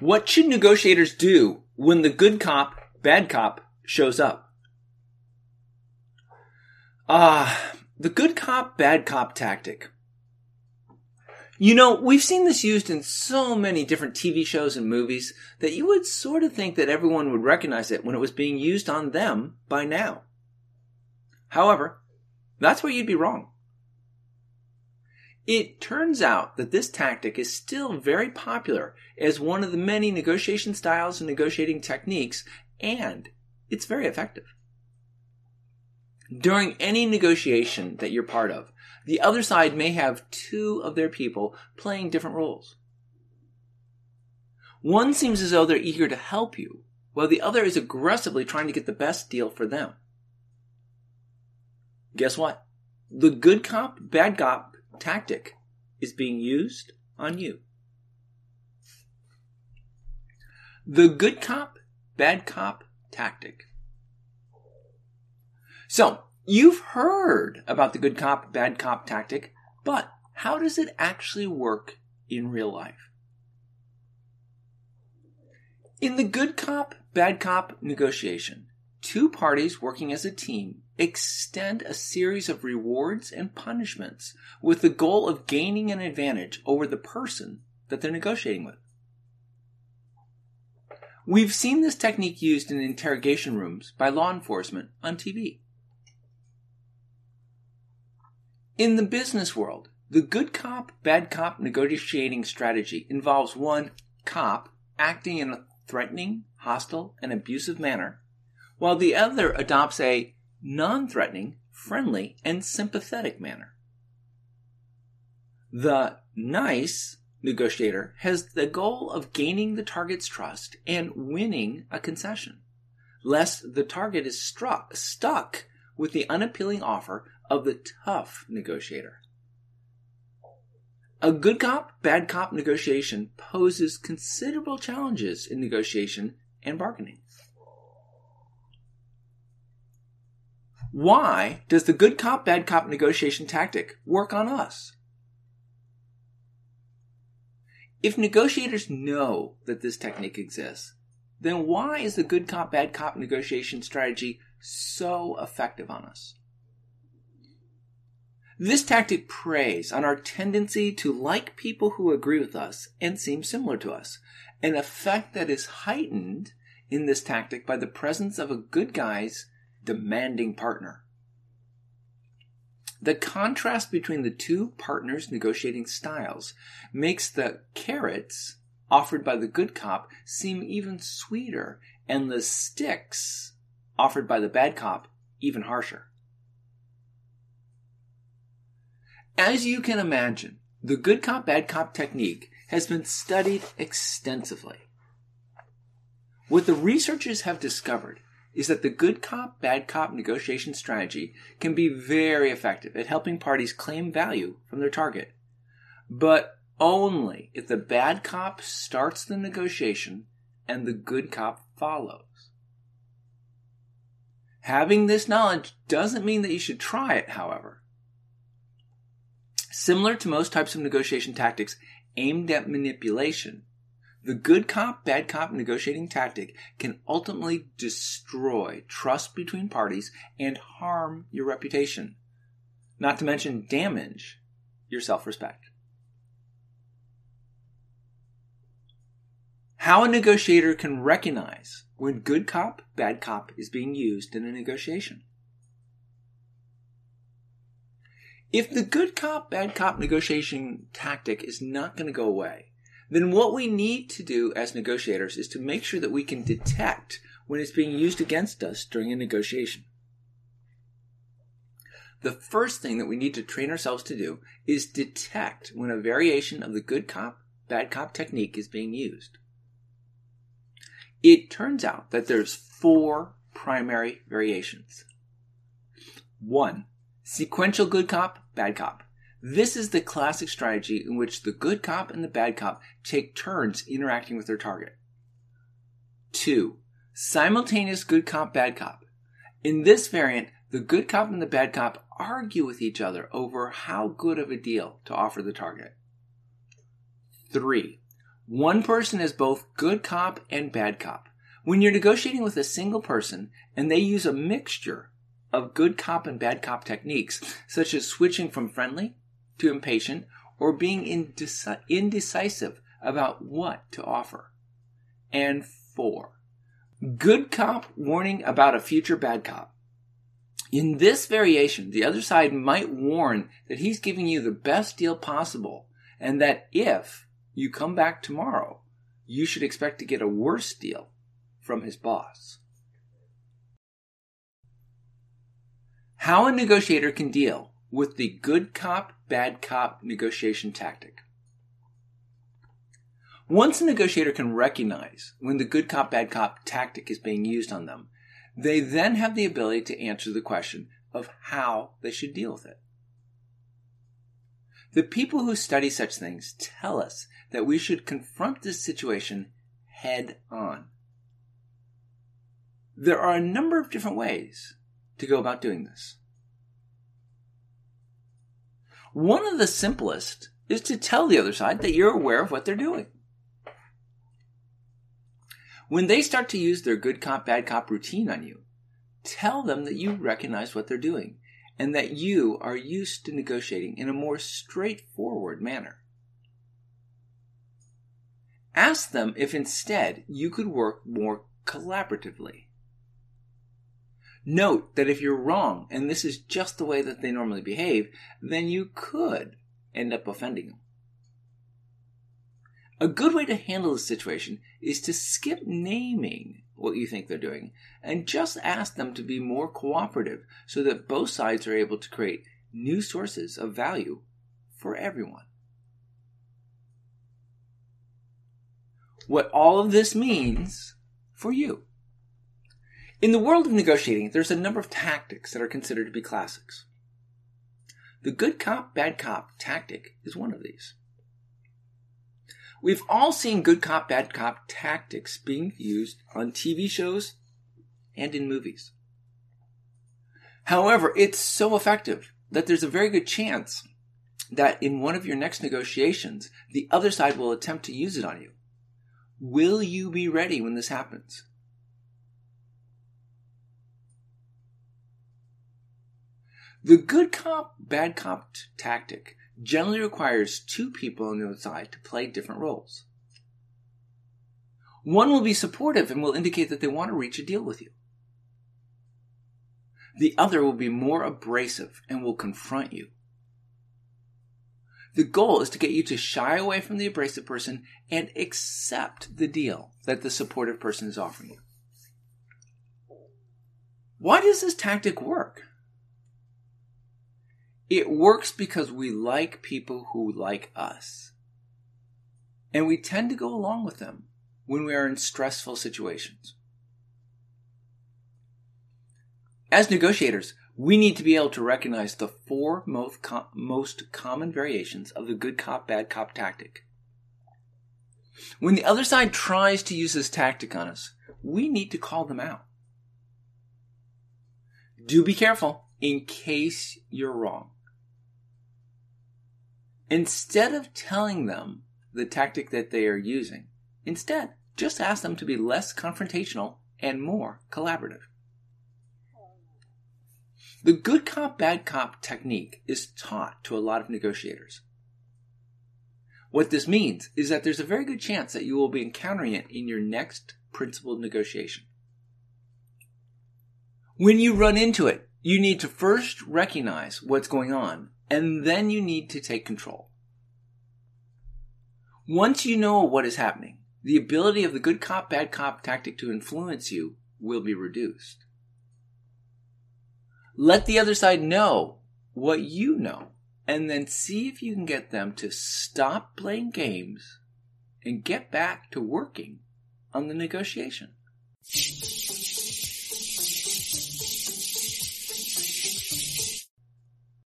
What should negotiators do when the good cop, bad cop shows up? Ah, the good cop, bad cop tactic. You know, we've seen this used in so many different TV shows and movies that you would sort of think that everyone would recognize it when it was being used on them by now. However, that's where you'd be wrong. It turns out that this tactic is still very popular as one of the many negotiation styles and negotiating techniques, and it's very effective. During any negotiation that you're part of, the other side may have two of their people playing different roles. One seems as though they're eager to help you, while the other is aggressively trying to get the best deal for them. Guess what? The good cop, bad cop tactic is being used on you. The good cop, bad cop tactic. So, you've heard about the good cop, bad cop tactic, but how does it actually work in real life? In the good cop, bad cop negotiation, two parties working as a team extend a series of rewards and punishments with the goal of gaining an advantage over the person that they're negotiating with. We've seen this technique used in interrogation rooms by law enforcement on TV. In the business world, the good cop, bad cop negotiating strategy involves one cop acting in a threatening, hostile, and abusive manner, while the other adopts a non threatening, friendly, and sympathetic manner. The nice negotiator has the goal of gaining the target's trust and winning a concession, lest the target is struck, stuck with the unappealing offer of the tough negotiator. A good cop, bad cop negotiation poses considerable challenges in negotiation and bargaining. Why does the good cop, bad cop negotiation tactic work on us? If negotiators know that this technique exists, then why is the good cop, bad cop negotiation strategy so effective on us? This tactic preys on our tendency to like people who agree with us and seem similar to us, an effect that is heightened in this tactic by the presence of a good guy's demanding partner. The contrast between the two partners' negotiating styles makes the carrots offered by the good cop seem even sweeter, and the sticks offered by the bad cop even harsher. As you can imagine, the good cop, bad cop technique has been studied extensively. What the researchers have discovered is that the good cop, bad cop negotiation strategy can be very effective at helping parties claim value from their target. But only if the bad cop starts the negotiation and the good cop follows. Having this knowledge doesn't mean that you should try it, however. Similar to most types of negotiation tactics aimed at manipulation, the good cop, bad cop negotiating tactic can ultimately destroy trust between parties and harm your reputation, not to mention damage your self respect. How a negotiator can recognize when good cop, bad cop is being used in a negotiation. If the good cop, bad cop negotiation tactic is not going to go away, then what we need to do as negotiators is to make sure that we can detect when it's being used against us during a negotiation. The first thing that we need to train ourselves to do is detect when a variation of the good cop, bad cop technique is being used. It turns out that there's four primary variations. One, Sequential good cop, bad cop. This is the classic strategy in which the good cop and the bad cop take turns interacting with their target. 2. Simultaneous good cop, bad cop. In this variant, the good cop and the bad cop argue with each other over how good of a deal to offer the target. 3. One person is both good cop and bad cop. When you're negotiating with a single person and they use a mixture of good cop and bad cop techniques, such as switching from friendly to impatient or being indeci- indecisive about what to offer. And four, good cop warning about a future bad cop. In this variation, the other side might warn that he's giving you the best deal possible and that if you come back tomorrow, you should expect to get a worse deal from his boss. How a negotiator can deal with the good cop, bad cop negotiation tactic. Once a negotiator can recognize when the good cop, bad cop tactic is being used on them, they then have the ability to answer the question of how they should deal with it. The people who study such things tell us that we should confront this situation head on. There are a number of different ways to go about doing this. One of the simplest is to tell the other side that you're aware of what they're doing. When they start to use their good cop, bad cop routine on you, tell them that you recognize what they're doing and that you are used to negotiating in a more straightforward manner. Ask them if instead you could work more collaboratively. Note that if you're wrong and this is just the way that they normally behave, then you could end up offending them. A good way to handle the situation is to skip naming what you think they're doing and just ask them to be more cooperative so that both sides are able to create new sources of value for everyone. What all of this means for you. In the world of negotiating, there's a number of tactics that are considered to be classics. The good cop, bad cop tactic is one of these. We've all seen good cop, bad cop tactics being used on TV shows and in movies. However, it's so effective that there's a very good chance that in one of your next negotiations, the other side will attempt to use it on you. Will you be ready when this happens? The good cop, bad cop t- tactic generally requires two people on the other side to play different roles. One will be supportive and will indicate that they want to reach a deal with you. The other will be more abrasive and will confront you. The goal is to get you to shy away from the abrasive person and accept the deal that the supportive person is offering you. Why does this tactic work? It works because we like people who like us. And we tend to go along with them when we are in stressful situations. As negotiators, we need to be able to recognize the four most, com- most common variations of the good cop, bad cop tactic. When the other side tries to use this tactic on us, we need to call them out. Do be careful in case you're wrong. Instead of telling them the tactic that they are using, instead, just ask them to be less confrontational and more collaborative. The good cop, bad cop technique is taught to a lot of negotiators. What this means is that there's a very good chance that you will be encountering it in your next principled negotiation. When you run into it, you need to first recognize what's going on and then you need to take control. Once you know what is happening, the ability of the good cop, bad cop tactic to influence you will be reduced. Let the other side know what you know, and then see if you can get them to stop playing games and get back to working on the negotiation.